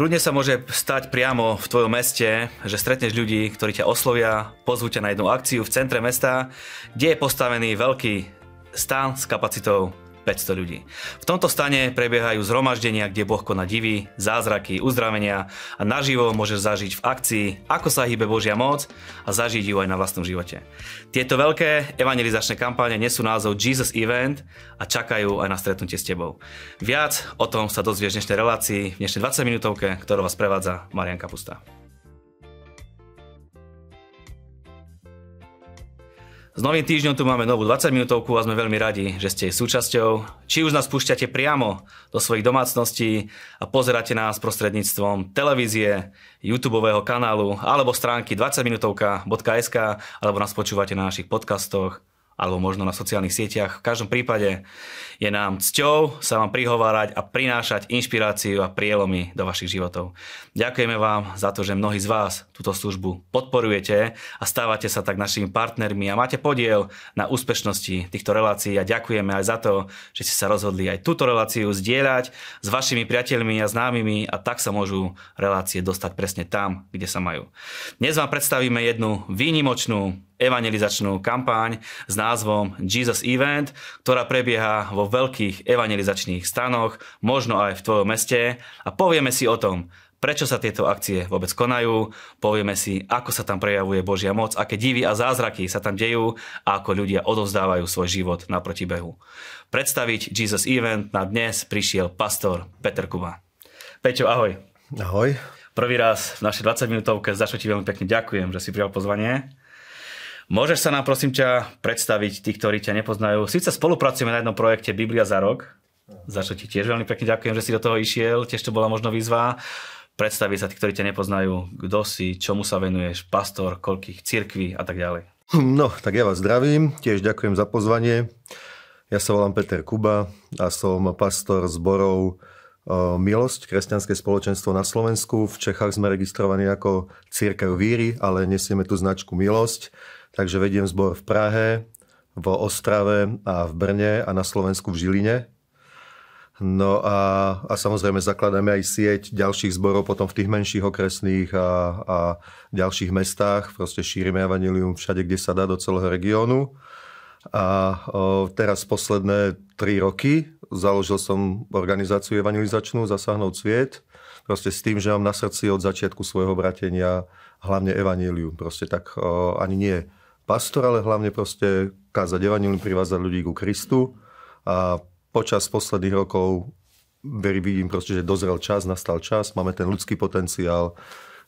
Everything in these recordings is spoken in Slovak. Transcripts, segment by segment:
Kľudne sa môže stať priamo v tvojom meste, že stretneš ľudí, ktorí ťa oslovia, pozvú ťa na jednu akciu v centre mesta, kde je postavený veľký stán s kapacitou 500 ľudí. V tomto stane prebiehajú zhromaždenia, kde Boh koná divy, zázraky, uzdravenia a naživo môžeš zažiť v akcii, ako sa hýbe Božia moc a zažiť ju aj na vlastnom živote. Tieto veľké evangelizačné kampáne nesú názov Jesus Event a čakajú aj na stretnutie s tebou. Viac o tom sa dozvieš v dnešnej relácii, v dnešnej 20 minútovke, ktorú vás prevádza Marian Kapusta. S novým týždňom tu máme novú 20 minútovku a sme veľmi radi, že ste jej súčasťou. Či už nás púšťate priamo do svojich domácností a pozeráte nás prostredníctvom televízie, YouTube kanálu alebo stránky 20minutovka.sk alebo nás počúvate na našich podcastoch alebo možno na sociálnych sieťach. V každom prípade je nám cťou sa vám prihovárať a prinášať inšpiráciu a prielomy do vašich životov. Ďakujeme vám za to, že mnohí z vás túto službu podporujete a stávate sa tak našimi partnermi a máte podiel na úspešnosti týchto relácií a ďakujeme aj za to, že ste sa rozhodli aj túto reláciu zdieľať s vašimi priateľmi a známymi a tak sa môžu relácie dostať presne tam, kde sa majú. Dnes vám predstavíme jednu výnimočnú evangelizačnú kampaň s názvom Jesus Event, ktorá prebieha vo veľkých evangelizačných stanoch, možno aj v tvojom meste a povieme si o tom, prečo sa tieto akcie vôbec konajú, povieme si, ako sa tam prejavuje Božia moc, aké divy a zázraky sa tam dejú a ako ľudia odovzdávajú svoj život na protibehu. Predstaviť Jesus Event na dnes prišiel pastor Peter Kuba. Peťo, ahoj. Ahoj. Prvý raz v našej 20 minútovke, za čo ti veľmi pekne ďakujem, že si prijal pozvanie. Môžeš sa nám prosím ťa predstaviť, tí, ktorí ťa nepoznajú. Sice spolupracujeme na jednom projekte Biblia za rok, za čo ti tiež veľmi pekne ďakujem, že si do toho išiel, tiež to bola možno výzva. Predstaviť sa tí, ktorí ťa nepoznajú, kto si, čomu sa venuješ, pastor, koľkých cirkví a tak ďalej. No, tak ja vás zdravím, tiež ďakujem za pozvanie. Ja sa volám Peter Kuba a som pastor zborov Milosť, kresťanské spoločenstvo na Slovensku. V Čechách sme registrovaní ako Církev víry, ale nesieme tu značku Milosť Takže vediem zbor v Prahe, v Ostrave a v Brne a na Slovensku v Žiline. No a, a samozrejme zakladáme aj sieť ďalších zborov potom v tých menších okresných a, a ďalších mestách. Proste šírime evanilium všade, kde sa dá do celého regiónu. A o, teraz posledné tri roky založil som organizáciu evangelizačnú Zasahnout sviet. Proste s tým, že mám na srdci od začiatku svojho bratenia hlavne evanílium. Proste tak o, ani nie pastor, ale hlavne proste kázať evanilium, privázať ľudí ku Kristu. A počas posledných rokov veri vidím proste, že dozrel čas, nastal čas, máme ten ľudský potenciál,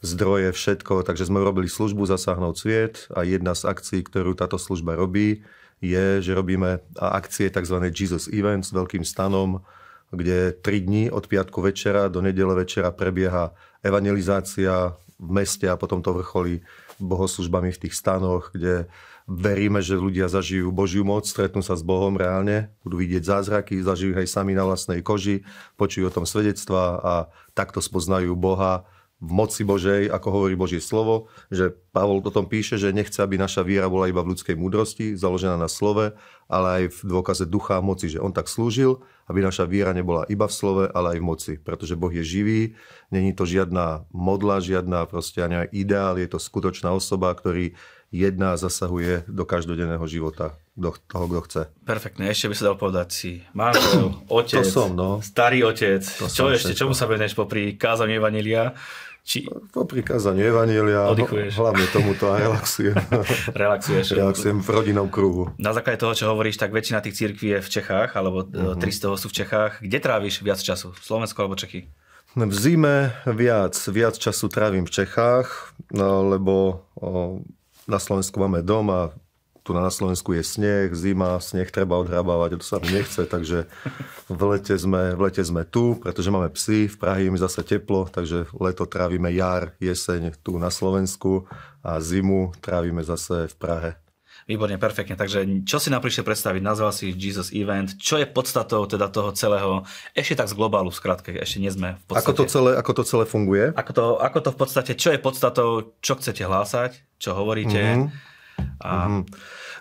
zdroje, všetko, takže sme robili službu Zasáhnout sviet a jedna z akcií, ktorú táto služba robí, je, že robíme akcie tzv. Jesus Event s veľkým stanom, kde 3 dní od piatku večera do nedele večera prebieha evangelizácia v meste a potom to vrcholí bohoslužbami v tých stanoch, kde veríme, že ľudia zažijú Božiu moc, stretnú sa s Bohom reálne, budú vidieť zázraky, zažijú aj sami na vlastnej koži, počujú o tom svedectva a takto spoznajú Boha v moci Božej, ako hovorí Božie slovo, že Pavol o tom píše, že nechce, aby naša viera bola iba v ľudskej múdrosti, založená na slove, ale aj v dôkaze ducha a moci, že on tak slúžil, aby naša viera nebola iba v slove, ale aj v moci, pretože Boh je živý, není to žiadna modla, žiadna proste ani ideál, je to skutočná osoba, ktorý jedna zasahuje do každodenného života do toho, kto chce. Perfektne, ešte by sa dal povedať si manžel, otec, to som, no. starý otec, to čo ešte, všetko. čomu sa veneš popri kázaniu Evanília? Či... Po prikázaniu Evanielia, Oddychuješ. hlavne tomuto a relaxujem. Relaxuješ. relaxujem v rodinnom kruhu. Na základe toho, čo hovoríš, tak väčšina tých církví je v Čechách, alebo tri z toho sú v Čechách. Kde tráviš viac času? Slovensko alebo Čechy? V zime viac, viac času trávim v Čechách, no, lebo na Slovensku máme dom a tu na Slovensku je sneh, zima, sneh treba odhrabávať to sa mi nechce, takže v lete, sme, v lete sme tu, pretože máme psy, v Prahe je zase teplo, takže leto trávime jar, jeseň tu na Slovensku a zimu trávime zase v Prahe. Výborne, perfektne. Takže čo si nám prišiel predstaviť? Nazval si Jesus Event. Čo je podstatou teda toho celého? Ešte tak z globálu, v skratke, ešte nie sme v podstate. Ako to celé, ako to celé funguje? Ako to, ako to v podstate, čo je podstatou, čo chcete hlásať, čo hovoríte? Mm-hmm A... Mm-hmm.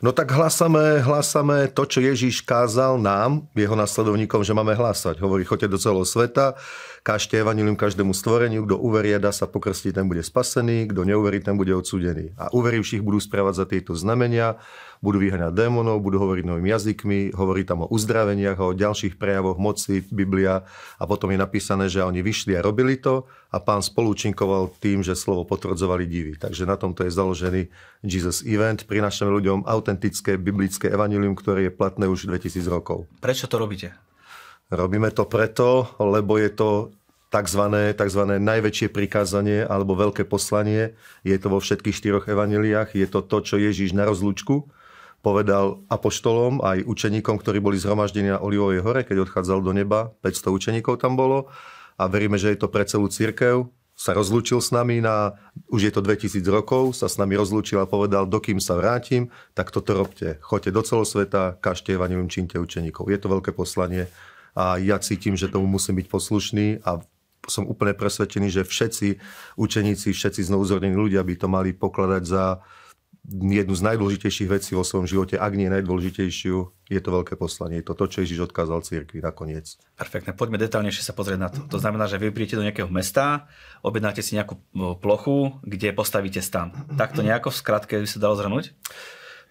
No tak hlásame, hlásame to, čo Ježíš kázal nám, jeho nasledovníkom, že máme hlásať. Hovorí, choďte do celého sveta, kážte evanilium každému stvoreniu, kto uverí a dá sa pokrstiť, ten bude spasený, kto neuverí, ten bude odsudený. A uverivších budú správať za tieto znamenia, budú vyhľadať démonov, budú hovoriť novými jazykmi, hovorí tam o uzdraveniach, o ďalších prejavoch moci, Biblia a potom je napísané, že oni vyšli a robili to a pán spolúčinkoval tým, že slovo potvrdzovali divy. Takže na tomto je založený Jesus Event. Prinášame ľuďom autentické biblické evanilium, ktoré je platné už 2000 rokov. Prečo to robíte? Robíme to preto, lebo je to tzv. tzv. najväčšie prikázanie alebo veľké poslanie. Je to vo všetkých štyroch evaneliách. Je to to, čo Ježíš na rozlúčku povedal apoštolom, aj učeníkom, ktorí boli zhromaždení na Olivovej hore, keď odchádzal do neba. 500 učeníkov tam bolo a veríme, že je to pre celú církev. Sa rozlúčil s nami na, už je to 2000 rokov, sa s nami rozlúčil a povedal, dokým sa vrátim, tak toto robte. Choďte do celosveta, kažte evanilium, činte učeníkov. Je to veľké poslanie a ja cítim, že tomu musím byť poslušný a som úplne presvedčený, že všetci učeníci, všetci znovuzrodení ľudia by to mali pokladať za jednu z najdôležitejších vecí vo svojom živote, ak nie najdôležitejšiu, je to veľké poslanie. Je to to, čo Ježiš odkázal cirkvi nakoniec. Perfektne, poďme detálnejšie sa pozrieť na to. To znamená, že vy príjete do nejakého mesta, objednáte si nejakú plochu, kde postavíte stan. Takto nejako v skratke by sa dalo zhrnúť?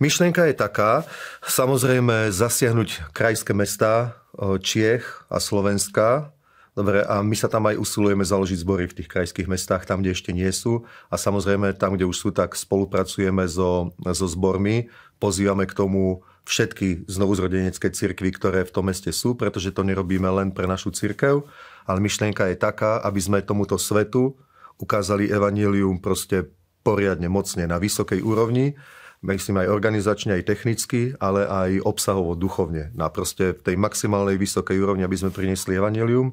Myšlienka je taká, samozrejme zasiahnuť krajské mesta Čiech a Slovenska, Dobre, a my sa tam aj usilujeme založiť zbory v tých krajských mestách, tam, kde ešte nie sú. A samozrejme, tam, kde už sú, tak spolupracujeme so, so zbormi. Pozývame k tomu všetky znovuzrodenecké cirkvy, ktoré v tom meste sú, pretože to nerobíme len pre našu cirkev, ale myšlienka je taká, aby sme tomuto svetu ukázali evanílium proste poriadne, mocne, na vysokej úrovni, myslím aj organizačne, aj technicky, ale aj obsahovo, duchovne. Na proste tej maximálnej vysokej úrovni, aby sme priniesli evanelium,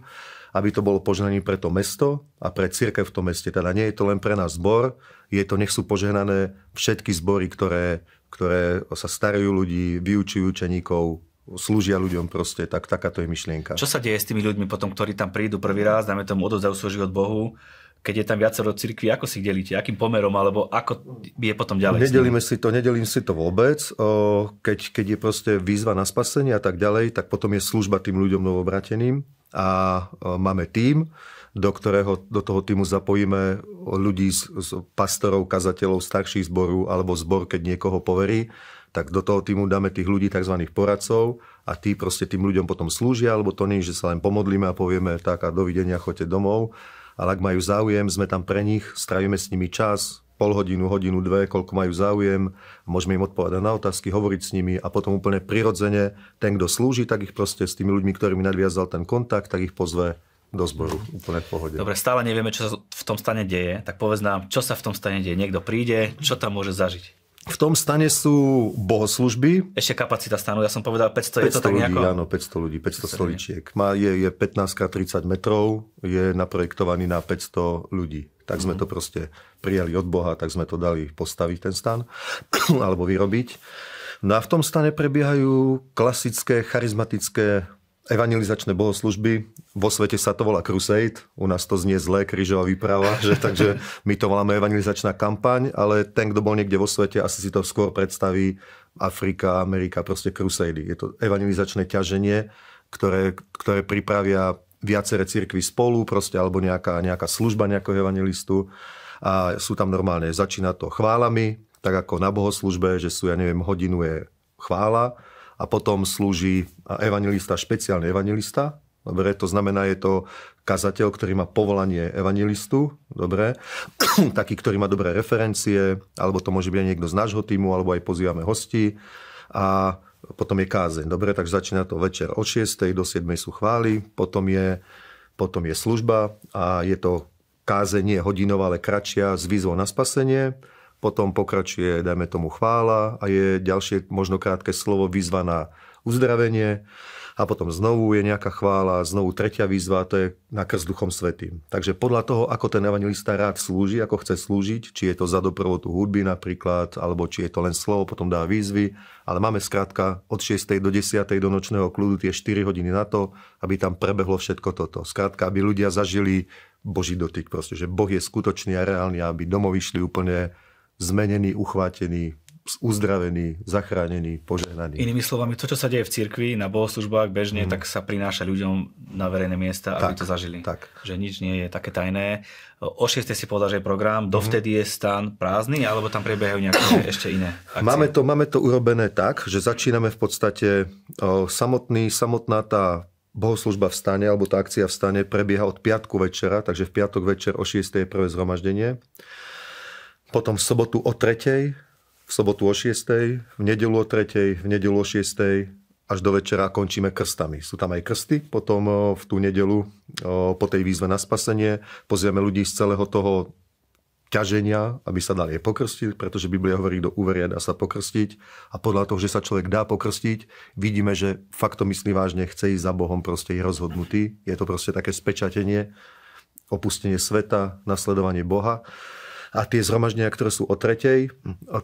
aby to bolo požehnaním pre to mesto a pre církev v tom meste. Teda nie je to len pre nás zbor, je to, nech sú požehnané všetky zbory, ktoré, ktoré sa starajú ľudí, vyučujú učeníkov, slúžia ľuďom proste, tak takáto je myšlienka. Čo sa deje s tými ľuďmi potom, ktorí tam prídu prvý raz, dáme tomu odovzdajú svoj život Bohu, keď je tam viacero cirkví, ako si ich delíte? Akým pomerom, alebo ako je potom ďalej? Nedelíme si to, nedelím si to vôbec. Keď, keď je proste výzva na spasenie a tak ďalej, tak potom je služba tým ľuďom novobrateným a máme tím, do ktorého do toho týmu zapojíme ľudí z, z pastorov, kazateľov, starších zboru alebo zbor, keď niekoho poverí, tak do toho týmu dáme tých ľudí, tzv. poradcov a tí proste tým ľuďom potom slúžia, alebo to nie, že sa len pomodlíme a povieme tak a dovidenia, choďte domov, ale ak majú záujem, sme tam pre nich, strávime s nimi čas, pol hodinu, hodinu, dve, koľko majú záujem, môžeme im odpovedať na otázky, hovoriť s nimi a potom úplne prirodzene ten, kto slúži, tak ich proste s tými ľuďmi, ktorými nadviazal ten kontakt, tak ich pozve do zboru, úplne v pohode. Dobre, stále nevieme, čo sa v tom stane deje, tak povedz nám, čo sa v tom stane deje. Niekto príde, čo tam môže zažiť? V tom stane sú bohoslužby. Ešte kapacita stanu, ja som povedal 500, 500 je to tak ľudí, nejako? áno, 500 ľudí, 500 stoličiek. Má, je, je 15 x 30 metrov, je naprojektovaný na 500 ľudí. Tak sme mm. to proste prijali od Boha, tak sme to dali postaviť ten stan, alebo vyrobiť. No a v tom stane prebiehajú klasické charizmatické evangelizačné bohoslužby. Vo svete sa to volá Crusade, u nás to znie zlé, krížová výprava, že, takže my to voláme evangelizačná kampaň, ale ten, kto bol niekde vo svete, asi si to skôr predstaví Afrika, Amerika, proste Crusady. Je to evangelizačné ťaženie, ktoré, ktoré pripravia viaceré cirkvy spolu, proste, alebo nejaká, nejaká služba nejakého evangelistu. A sú tam normálne, začína to chválami, tak ako na bohoslužbe, že sú, ja neviem, hodinu je chvála, a potom slúži evangelista, špeciálny evangelista. Dobre, to znamená, je to kazateľ, ktorý má povolanie evangelistu, dobre, taký, ktorý má dobré referencie, alebo to môže byť niekto z nášho týmu, alebo aj pozývame hostí. A potom je kázeň. Dobre, tak začína to večer od 6. do 7. sú chvály, potom je, potom je služba a je to kázeň nie hodinová, ale kratšia s výzvou na spasenie potom pokračuje, dajme tomu, chvála a je ďalšie možno krátke slovo výzva na uzdravenie a potom znovu je nejaká chvála, znovu tretia výzva, to je na krst Duchom Svetým. Takže podľa toho, ako ten evangelista rád slúži, ako chce slúžiť, či je to za doprovodu hudby napríklad, alebo či je to len slovo, potom dá výzvy, ale máme skrátka od 6. do 10. do nočného kľudu tie 4 hodiny na to, aby tam prebehlo všetko toto. Skrátka, aby ľudia zažili Boží dotyk, proste, že Boh je skutočný a reálny, aby domov išli úplne zmenený, uchvátený uzdravení, zachránení, požehnaní. Inými slovami, to, čo sa deje v cirkvi, na bohoslužbách bežne, mm. tak sa prináša ľuďom na verejné miesta, tak, aby to zažili. Tak. Že nič nie je také tajné. O 6. si povedal, že je program, dovtedy mm. je stan prázdny, alebo tam prebiehajú nejaké ešte iné akcie? Máme to, máme to urobené tak, že začíname v podstate o, samotný, samotná tá bohoslužba v stane, alebo tá akcia v stane prebieha od piatku večera, takže v piatok večer o 6. je prvé zhromaždenie. Potom v sobotu o 3 v sobotu o 6, v nedelu o 3, v nedelu o 6 až do večera končíme krstami. Sú tam aj krsty, potom v tú nedelu po tej výzve na spasenie pozrieme ľudí z celého toho ťaženia, aby sa dali pokrstiť, pretože Biblia hovorí, do uveria dá sa pokrstiť a podľa toho, že sa človek dá pokrstiť, vidíme, že fakt to myslí vážne, chce ísť za Bohom, proste je rozhodnutý. Je to proste také spečatenie, opustenie sveta, nasledovanie Boha. A tie zhromaždenia, ktoré sú o tretej,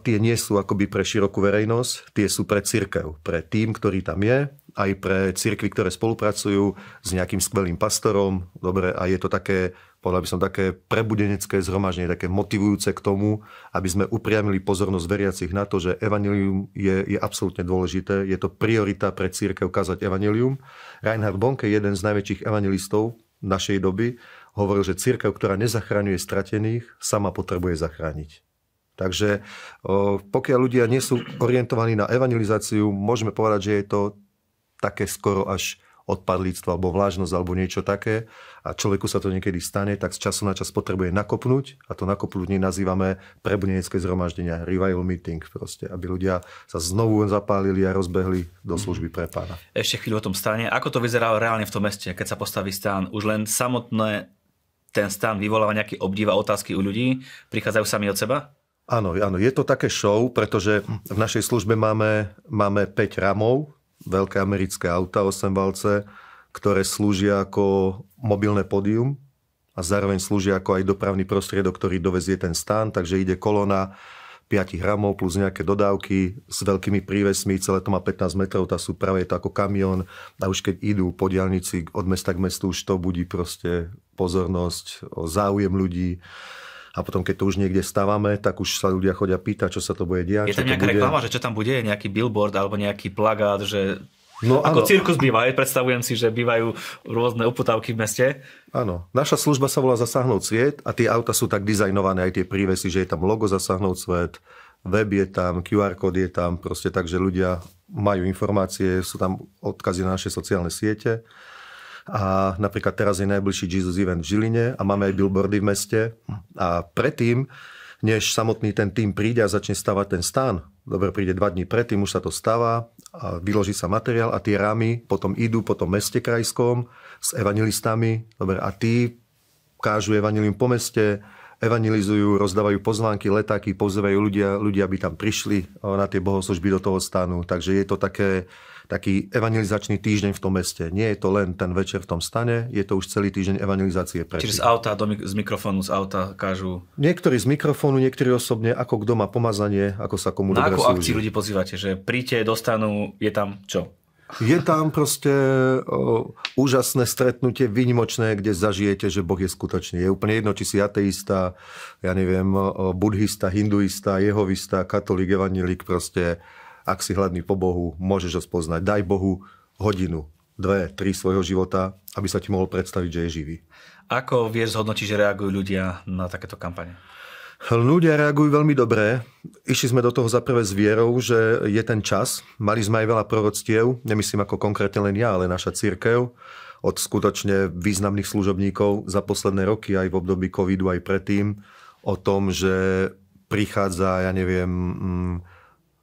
tie nie sú akoby pre širokú verejnosť, tie sú pre církev, pre tým, ktorý tam je, aj pre církvy, ktoré spolupracujú s nejakým skvelým pastorom. Dobre, a je to také, povedal by som, také prebudenecké zhromaždenie, také motivujúce k tomu, aby sme upriamili pozornosť veriacich na to, že evanilium je, je absolútne dôležité. Je to priorita pre církev kázať evanilium. Reinhard Bonke, jeden z najväčších evangelistov našej doby, hovoril, že církev, ktorá nezachraňuje stratených, sama potrebuje zachrániť. Takže pokiaľ ľudia nie sú orientovaní na evangelizáciu, môžeme povedať, že je to také skoro až odpadlíctvo alebo vlážnosť alebo niečo také a človeku sa to niekedy stane, tak z času na čas potrebuje nakopnúť a to nakopnutie nazývame prebudenecké zhromaždenia, revival meeting proste, aby ľudia sa znovu zapálili a rozbehli do služby pre pána. Ešte chvíľu o tom stane. Ako to vyzerá reálne v tom meste, keď sa postaví stán? Už len samotné ten stan vyvoláva nejaký obdiv a otázky u ľudí? Prichádzajú sami od seba? Áno, áno, je to také show, pretože v našej službe máme, máme 5 ramov, veľké americké auta 8 valce, ktoré slúžia ako mobilné pódium a zároveň slúžia ako aj dopravný prostriedok, ktorý dovezie ten stan, takže ide kolona 5 ramov plus nejaké dodávky s veľkými prívesmi, celé to má 15 metrov, tá súprava je to ako kamión a už keď idú po diálnici od mesta k mestu, už to budí proste pozornosť, záujem ľudí. A potom, keď to už niekde stávame, tak už sa ľudia chodia pýtať, čo sa to bude diať. Je tam nejaká reklama, že čo tam bude, nejaký billboard alebo nejaký plagát, že No, Ako áno. cirkus býva, predstavujem si, že bývajú rôzne uputávky v meste. Áno, naša služba sa volá Zasahnúť sviet a tie auta sú tak dizajnované, aj tie prívesy, že je tam logo Zasahnúť svet, web je tam, QR kód je tam, proste tak, že ľudia majú informácie, sú tam odkazy na naše sociálne siete. A napríklad teraz je najbližší Jesus Event v Žiline a máme aj billboardy v meste. A predtým, než samotný ten tým príde a začne stavať ten stán, dobre, príde dva dní predtým, už sa to stáva, a vyloží sa materiál a tie rámy potom idú po tom meste krajskom s evangelistami, dobre, a tí kážu evanilium po meste, evangelizujú, rozdávajú pozvánky, letáky, pozývajú ľudia, ľudia by tam prišli na tie bohoslužby do toho stanu. Takže je to také, taký evangelizačný týždeň v tom meste. Nie je to len ten večer v tom stane, je to už celý týždeň evangelizácie. Predtým. Čiže z auta, do, z mikrofónu, z auta kážu? Niektorí z mikrofónu, niektorí osobne, ako kto má pomazanie, ako sa komu Na akú akciu ľudí pozývate? Že príďte, dostanú, je tam čo? Je tam proste o, úžasné stretnutie, výnimočné, kde zažijete, že Boh je skutočný. Je úplne jedno, či si ateista, ja neviem, o, buddhista, hinduista, jehovista, katolík, evanílik, proste ak si hladný po Bohu, môžeš ho spoznať. Daj Bohu hodinu, dve, tri svojho života, aby sa ti mohol predstaviť, že je živý. Ako vieš zhodnotiť, že reagujú ľudia na takéto kampane? Ľudia reagujú veľmi dobre. Išli sme do toho za prvé s vierou, že je ten čas. Mali sme aj veľa proroctiev, nemyslím ako konkrétne len ja, ale naša církev od skutočne významných služobníkov za posledné roky, aj v období covidu, aj predtým, o tom, že prichádza, ja neviem, mm,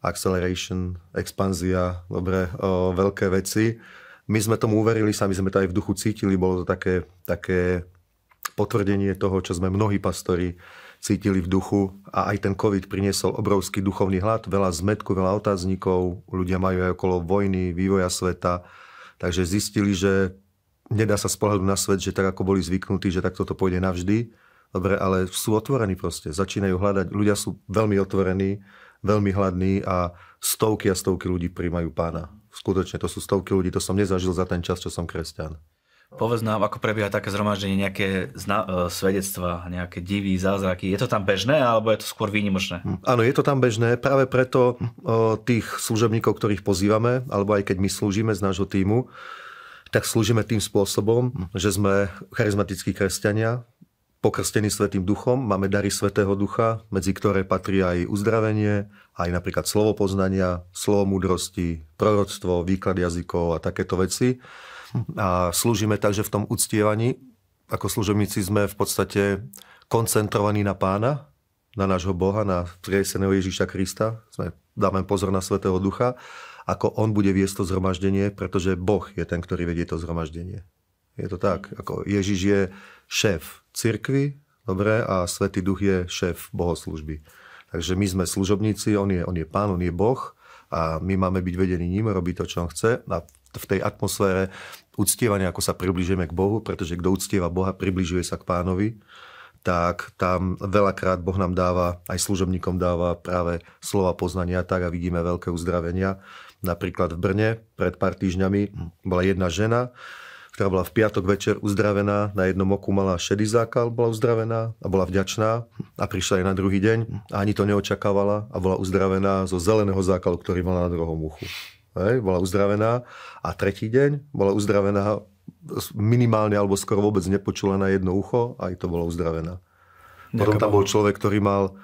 acceleration, expanzia, dobre, o, veľké veci. My sme tomu uverili, sami sme to aj v duchu cítili, bolo to také, také potvrdenie toho, čo sme mnohí pastori cítili v duchu. A aj ten COVID priniesol obrovský duchovný hlad, veľa zmetku, veľa otáznikov, ľudia majú aj okolo vojny, vývoja sveta, takže zistili, že nedá sa spolahnuť na svet, že tak ako boli zvyknutí, že takto to pôjde navždy, dobre, ale sú otvorení proste, začínajú hľadať, ľudia sú veľmi otvorení, veľmi hladní a stovky a stovky ľudí príjmajú pána. Skutočne to sú stovky ľudí, to som nezažil za ten čas, čo som kresťan. Povedz nám, ako prebieha také zhromaždenie, nejaké zna- uh, svedectva, nejaké divy, zázraky. Je to tam bežné, alebo je to skôr výnimočné? Hm, áno, je to tam bežné. Práve preto uh, tých služebníkov, ktorých pozývame, alebo aj keď my slúžime z nášho týmu, tak slúžime tým spôsobom, že sme charizmatickí kresťania, pokrstení Svetým duchom, máme dary Svetého ducha, medzi ktoré patrí aj uzdravenie, aj napríklad slovo poznania, slovo múdrosti, proroctvo, výklad jazykov a takéto veci a slúžime tak, že v tom uctievaní, ako služobníci sme v podstate koncentrovaní na pána, na nášho Boha, na prieseného Ježíša Krista. Sme, dáme pozor na Svetého Ducha, ako on bude viesť to zhromaždenie, pretože Boh je ten, ktorý vedie to zhromaždenie. Je to tak. Ako Ježiš je šéf cirkvy, dobre, a Svetý Duch je šéf bohoslužby. Takže my sme služobníci, on je, on je pán, on je Boh a my máme byť vedení ním, robiť to, čo on chce a v tej atmosfére uctievania, ako sa približujeme k Bohu, pretože kto uctieva Boha, približuje sa k pánovi, tak tam veľakrát Boh nám dáva, aj služobníkom dáva práve slova poznania tak a vidíme veľké uzdravenia. Napríklad v Brne pred pár týždňami bola jedna žena, ktorá bola v piatok večer uzdravená, na jednom oku mala šedý zákal, bola uzdravená a bola vďačná a prišla aj na druhý deň a ani to neočakávala a bola uzdravená zo zeleného zákalu, ktorý mala na druhom uchu. Hej, bola uzdravená a tretí deň bola uzdravená minimálne alebo skoro vôbec nepočula na jedno ucho a aj to bola uzdravená. Potom tam bol človek, ktorý mal,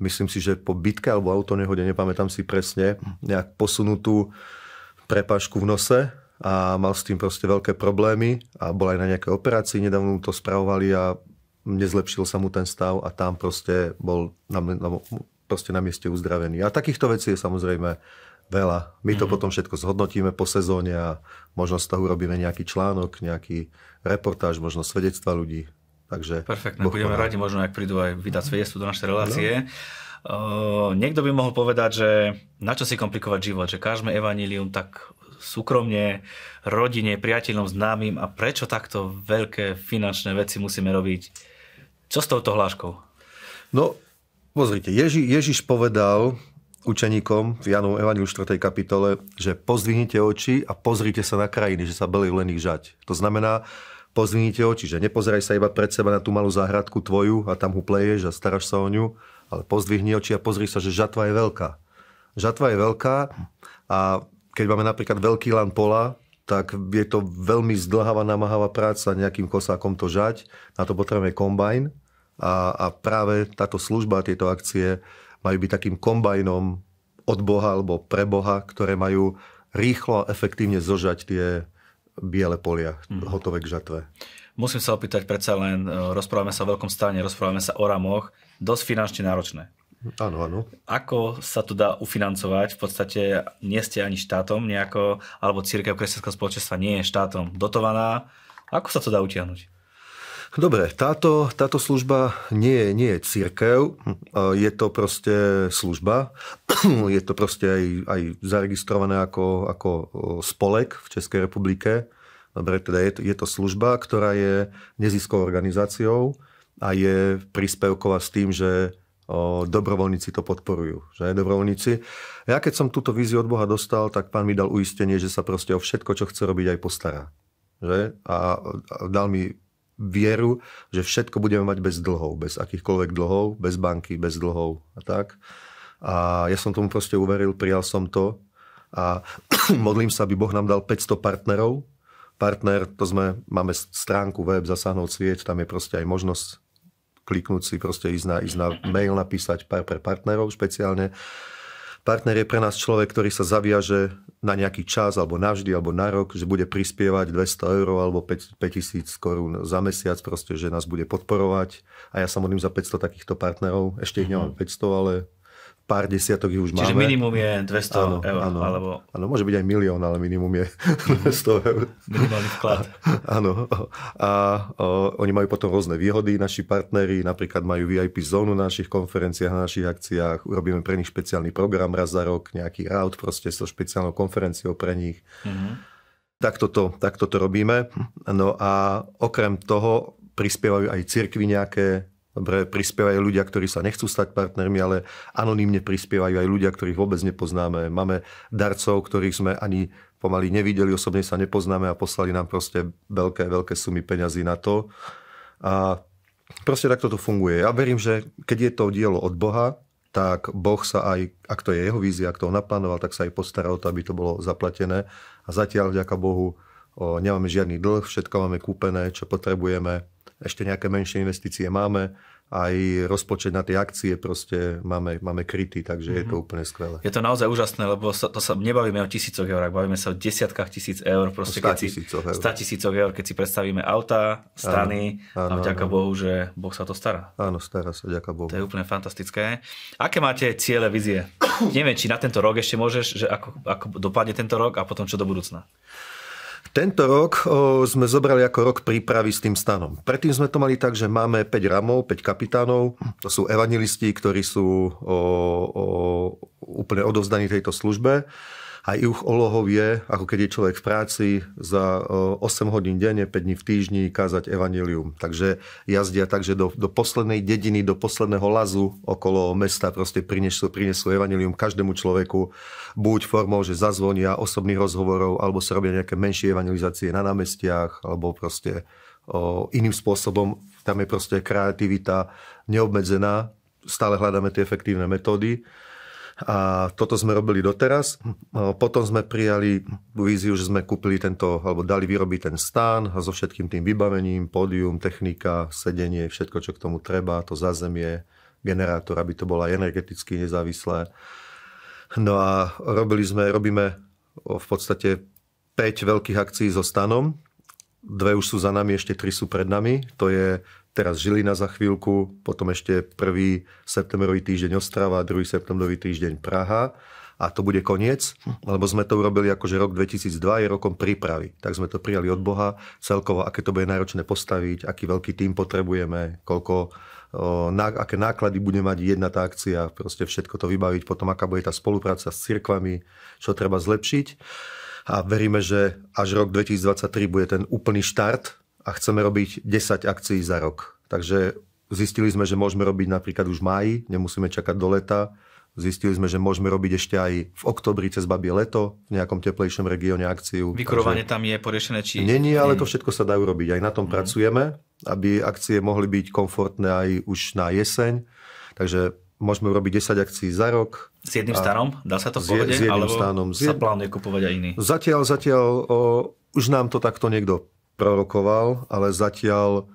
myslím si, že po bitke alebo autonehode, nepamätám si presne, nejak posunutú prepašku v nose a mal s tým proste veľké problémy a bol aj na nejakej operácii, nedávno mu to spravovali a nezlepšil sa mu ten stav a tam proste bol na, na, proste na mieste uzdravený. A takýchto vecí je samozrejme veľa. My to mm-hmm. potom všetko zhodnotíme po sezóne a možno z toho urobíme nejaký článok, nejaký reportáž, možno svedectva ľudí. Takže Perfektne, budeme radi, možno ak prídu aj vydať svedectvo do našej relácie. No. Uh, niekto by mohol povedať, že na čo si komplikovať život, že kážeme evanílium tak súkromne, rodine, priateľom, známym a prečo takto veľké finančné veci musíme robiť? Čo s touto hláškou? No, pozrite, Ježi, Ježiš povedal, učeníkom v Janovom Evangeliu 4. kapitole, že pozdvihnite oči a pozrite sa na krajiny, že sa belejú len ich žať. To znamená, pozdvihnite oči, že nepozeraj sa iba pred seba na tú malú záhradku tvoju a tam pleješ a staráš sa o ňu, ale pozdvihni oči a pozri sa, že žatva je veľká. Žatva je veľká a keď máme napríklad veľký lan pola, tak je to veľmi zdlhavá, namáhavá práca nejakým kosákom to žať. Na to potrebujeme kombajn a, a práve táto služba, tieto akcie majú byť takým kombajnom od Boha alebo pre Boha, ktoré majú rýchlo a efektívne zožať tie biele polia, mm. hotové k žatve. Musím sa opýtať predsa len, e, rozprávame sa o veľkom stane, rozprávame sa o ramoch, dosť finančne náročné. Áno, áno. Ako sa to dá ufinancovať? V podstate nie ste ani štátom nejako, alebo církev kresťanského spoločenstva nie je štátom dotovaná. Ako sa to dá utiahnuť? Dobre, táto, táto služba nie je, nie je církev, je to proste služba, je to proste aj, aj zaregistrované ako, ako spolek v Českej republike. Dobre, teda je to, je to služba, ktorá je neziskovou organizáciou a je príspevková s tým, že dobrovoľníci to podporujú. Že? Dobrovoľníci. Ja keď som túto víziu od Boha dostal, tak pán mi dal uistenie, že sa proste o všetko, čo chce robiť, aj postará. Že? A, dal mi vieru, že všetko budeme mať bez dlhov, bez akýchkoľvek dlhov, bez banky, bez dlhov a tak. A ja som tomu proste uveril, prijal som to a modlím sa, aby Boh nám dal 500 partnerov. Partner, to sme, máme stránku web, zasáhnout svieť, tam je proste aj možnosť kliknúť si, proste ísť na, ísť na mail, napísať pár pre partnerov špeciálne Partner je pre nás človek, ktorý sa zaviaže na nejaký čas, alebo navždy, alebo na rok, že bude prispievať 200 eur alebo 5000 korún za mesiac, proste, že nás bude podporovať. A ja sa modlím za 500 takýchto partnerov. Ešte ich nemám 500, mhm. ale pár desiatok ich už Čiže máme. Čiže minimum je 200 áno, eur. Áno, alebo... áno, môže byť aj milión, ale minimum je 200 eur. Minimálny vklad. A, áno. A o, oni majú potom rôzne výhody, naši partneri, napríklad majú VIP zónu na našich konferenciách, na našich akciách, urobíme pre nich špeciálny program raz za rok, nejaký route proste so špeciálnou konferenciou pre nich. Mm-hmm. Takto to, takto to robíme. No a okrem toho prispievajú aj cirkvi nejaké Dobre, prispievajú ľudia, ktorí sa nechcú stať partnermi, ale anonymne prispievajú aj ľudia, ktorých vôbec nepoznáme. Máme darcov, ktorých sme ani pomaly nevideli, osobne sa nepoznáme a poslali nám proste veľké, veľké sumy peňazí na to. A proste takto to funguje. Ja verím, že keď je to dielo od Boha, tak Boh sa aj, ak to je jeho vízia, ak to naplánoval, tak sa aj postará o to, aby to bolo zaplatené. A zatiaľ, vďaka Bohu, o, nemáme žiadny dlh, všetko máme kúpené, čo potrebujeme ešte nejaké menšie investície máme, aj rozpočet na tie akcie proste máme, máme krytý, takže mm-hmm. je to mhm. úplne skvelé. Je to naozaj úžasné, lebo sa, to sa nebavíme o tisícoch eur, bavíme sa o desiatkách tisíc eur. Proste, o 100 tisícoch eur. 100 tisícoch eur, keď si predstavíme auta, strany áno, áno, a vďaka áno. Bohu, že Boh sa to stará. Áno, stará sa, vďaka Bohu. To je úplne fantastické. Aké máte ciele, vizie? Neviem, či na tento rok ešte môžeš, že ako, ako dopadne tento rok a potom čo do budúcna? Tento rok sme zobrali ako rok prípravy s tým stanom. Predtým sme to mali tak, že máme 5 ramov, 5 kapitánov. To sú evangelisti, ktorí sú o, o, úplne odovzdaní tejto službe a ich úlohou je, ako keď je človek v práci, za 8 hodín denne, 5 dní v týždni kázať evanelium. Takže jazdia tak, že do, do poslednej dediny, do posledného lazu okolo mesta proste prinesú, prinesú evanelium každému človeku, buď formou, že zazvonia osobných rozhovorov, alebo sa robia nejaké menšie evangelizácie na námestiach, alebo proste o, iným spôsobom. Tam je proste kreativita neobmedzená, stále hľadáme tie efektívne metódy. A toto sme robili doteraz. Potom sme prijali víziu, že sme kúpili tento, alebo dali vyrobiť ten stán so všetkým tým vybavením, pódium, technika, sedenie, všetko, čo k tomu treba, to zázemie, generátor, aby to bolo aj energeticky nezávislé. No a robili sme, robíme v podstate 5 veľkých akcií so stanom. Dve už sú za nami, ešte tri sú pred nami. To je teraz Žilina za chvíľku, potom ešte prvý septembrový týždeň Ostrava, druhý septembrový týždeň Praha a to bude koniec, lebo sme to urobili ako, že rok 2002 je rokom prípravy. Tak sme to prijali od Boha, celkovo, aké to bude náročné postaviť, aký veľký tým potrebujeme, koľko, o, ná, aké náklady bude mať jedna tá akcia, proste všetko to vybaviť, potom aká bude tá spolupráca s cirkvami, čo treba zlepšiť. A veríme, že až rok 2023 bude ten úplný štart a chceme robiť 10 akcií za rok. Takže zistili sme, že môžeme robiť napríklad už v máji, nemusíme čakať do leta. Zistili sme, že môžeme robiť ešte aj v oktobri cez babie leto v nejakom teplejšom regióne akciu. Vykurovanie Takže... tam je poriešené? Či... Není, ale to všetko sa dá urobiť. Aj na tom mm. pracujeme, aby akcie mohli byť komfortné aj už na jeseň. Takže môžeme urobiť 10 akcií za rok. S jedným stanom? Dá sa to povedať? S jedným stanom. sa plánuje kupovať aj iný? Zatiaľ, zatiaľ o, už nám to takto niekto prorokoval, ale zatiaľ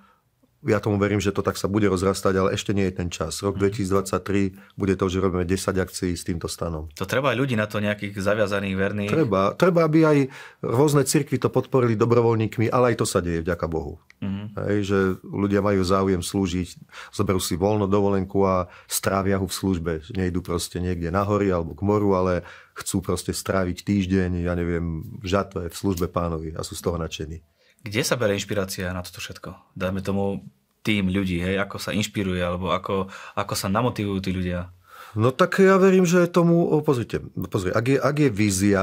ja tomu verím, že to tak sa bude rozrastať, ale ešte nie je ten čas. Rok 2023 mhm. bude to, že robíme 10 akcií s týmto stanom. To treba aj ľudí na to nejakých zaviazaných, verných? Treba. Treba, aby aj rôzne cirkvy to podporili dobrovoľníkmi, ale aj to sa deje, vďaka Bohu. Mm-hmm. Hej, že ľudia majú záujem slúžiť, zoberú si voľno dovolenku a strávia ho v službe. Nejdu proste niekde na hory alebo k moru, ale chcú proste stráviť týždeň, ja neviem, v žatve, v službe pánovi a sú z toho nadšení. Kde sa berie inšpirácia na toto všetko? Dajme tomu tým ľudí, hej, ako sa inšpiruje, alebo ako, ako sa namotivujú tí ľudia? No tak ja verím, že tomu, pozrite, pozrite ak, je, ak je vízia,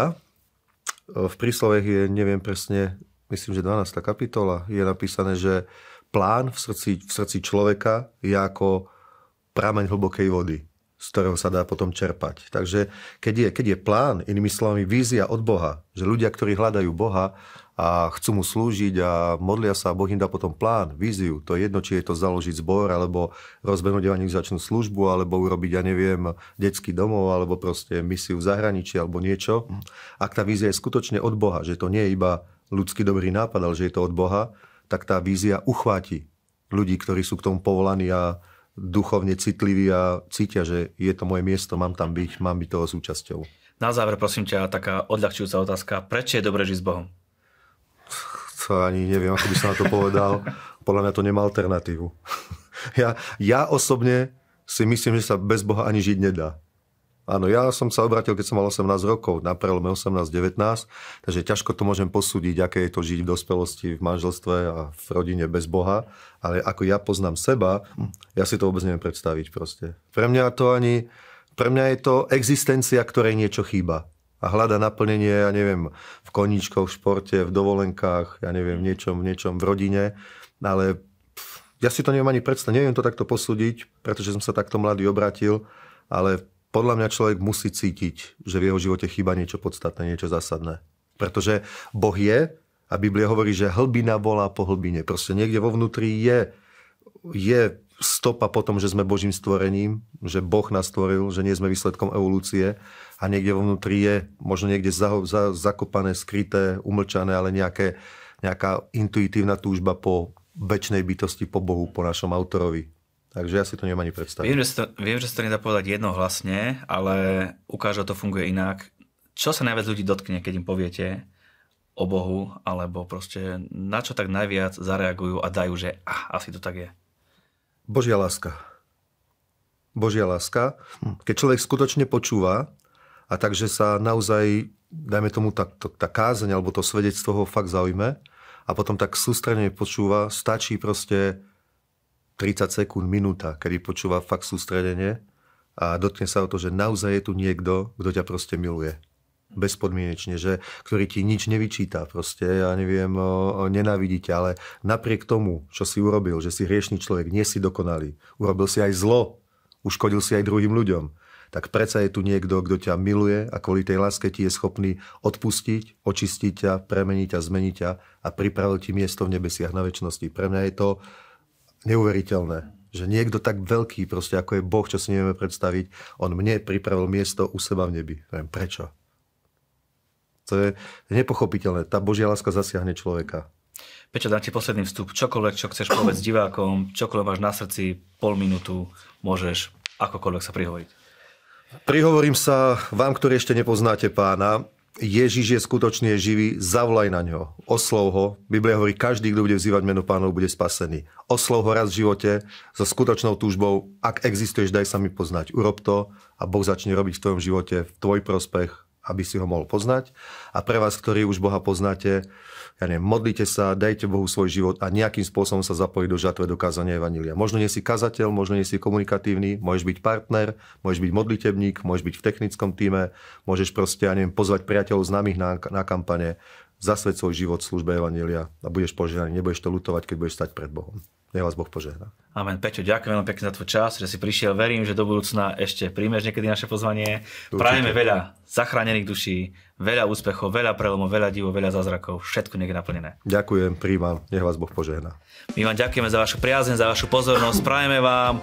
v príslovech je, neviem presne, myslím, že 12. kapitola, je napísané, že plán v srdci, v srdci človeka je ako prameň hlbokej vody, z ktorého sa dá potom čerpať. Takže keď je, keď je plán, inými slovami vízia od Boha, že ľudia, ktorí hľadajú Boha, a chcú mu slúžiť a modlia sa a Boh im dá potom plán, víziu. To je jedno, či je to založiť zbor, alebo rozbehnúť evangelizačnú službu, alebo urobiť, ja neviem, detský domov, alebo proste misiu v zahraničí, alebo niečo. Ak tá vízia je skutočne od Boha, že to nie je iba ľudský dobrý nápad, ale že je to od Boha, tak tá vízia uchváti ľudí, ktorí sú k tomu povolaní a duchovne citliví a cítia, že je to moje miesto, mám tam byť, mám byť toho súčasťou. Na záver, prosím ťa, taká odľahčujúca otázka. Prečo je dobre žiť s Bohom? Ani neviem, ako by som na to povedal. Podľa mňa to nemá alternatívu. Ja, ja osobne si myslím, že sa bez Boha ani žiť nedá. Áno, ja som sa obratil, keď som mal 18 rokov, na prelome 18-19, takže ťažko to môžem posúdiť, aké je to žiť v dospelosti, v manželstve a v rodine bez Boha, ale ako ja poznám seba, ja si to vôbec neviem predstaviť proste. Pre mňa to ani, pre mňa je to existencia, ktorej niečo chýba a hľada naplnenie, ja neviem, v koníčkoch, v športe, v dovolenkách, ja neviem, v niečom, v niečom v rodine, ale pff, ja si to neviem ani predstaviť, neviem to takto posúdiť, pretože som sa takto mladý obratil, ale podľa mňa človek musí cítiť, že v jeho živote chýba niečo podstatné, niečo zásadné. Pretože Boh je a Biblia hovorí, že hlbina volá po hlbine. Proste niekde vo vnútri je, je stopa po tom, že sme Božím stvorením, že Boh nás stvoril, že nie sme výsledkom evolúcie a niekde vo vnútri je možno niekde za, za, zakopané, skryté, umlčané, ale nejaké, nejaká intuitívna túžba po väčšnej bytosti, po Bohu, po našom autorovi. Takže ja si to nemám ani predstaviť. Viem, že, to, viem, že to nedá povedať jednohlasne, ale ukáže, to funguje inak. Čo sa najviac ľudí dotkne, keď im poviete o Bohu, alebo proste na čo tak najviac zareagujú a dajú, že ah, asi to tak je? Božia láska. Božia láska. Keď človek skutočne počúva a takže sa naozaj, dajme tomu, tá, tá kázeň alebo to svedectvo ho fakt zaujme a potom tak sústredne počúva, stačí proste 30 sekúnd, minúta, kedy počúva fakt sústredenie a dotkne sa o to, že naozaj je tu niekto, kto ťa proste miluje. Bezpodmienečne, že, ktorý ti nič nevyčíta, proste, ja neviem, nenávidí ťa, ale napriek tomu, čo si urobil, že si hriešný človek, nie si dokonalý, urobil si aj zlo, uškodil si aj druhým ľuďom, tak predsa je tu niekto, kto ťa miluje a kvôli tej láske ti je schopný odpustiť, očistiť ťa, premeniť ťa, zmeniť ťa a pripravil ti miesto v nebesiach na väčšnosti. Pre mňa je to neuveriteľné, že niekto tak veľký, proste ako je Boh, čo si nevieme predstaviť, on mne pripravil miesto u seba v nebi. Viem, prečo? To je nepochopiteľné. Tá Božia láska zasiahne človeka. Peťo, dám ti posledný vstup. Čokoľvek, čo chceš povedať divákom, čokoľvek máš na srdci, pol minútu, môžeš akokoľvek sa prihovoriť. Prihovorím sa vám, ktorí ešte nepoznáte pána. Ježiš je skutočný, je živý, zavolaj na ňo, oslov ho. Biblia hovorí, každý, kto bude vzývať meno pánov, bude spasený. Oslov ho raz v živote so skutočnou túžbou, ak existuješ, daj sa mi poznať. Urob to a Boh začne robiť v tvojom živote v tvoj prospech, aby si ho mohol poznať. A pre vás, ktorí už Boha poznáte, ja neviem, modlite sa, dajte Bohu svoj život a nejakým spôsobom sa zapojiť do žatve dokázania Evanília. Možno nie si kazateľ, možno nie si komunikatívny, môžeš byť partner, môžeš byť modlitebník, môžeš byť v technickom týme, môžeš proste, ja neviem, pozvať priateľov známych na, na kampane, zasveť svoj život v službe Evanília a budeš požehnaný, nebudeš to lutovať, keď budeš stať pred Bohom. Nech vás Boh požehná. Amen. Peťo, ďakujem veľmi pekne za tvoj čas, že si prišiel. Verím, že do budúcna ešte príjmeš niekedy naše pozvanie. Určite. Prajeme veľa zachránených duší, veľa úspechov, veľa prelomov, veľa divov, veľa zázrakov. Všetko je naplnené. Ďakujem, príjmam. Nech vás Boh požehná. My vám ďakujeme za vašu priazeň, za vašu pozornosť. Prajeme vám,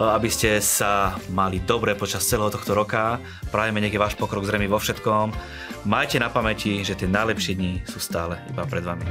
aby ste sa mali dobre počas celého tohto roka. Prajeme, je váš pokrok zrejmy vo všetkom. Majte na pamäti, že tie najlepšie dni sú stále iba pred vami.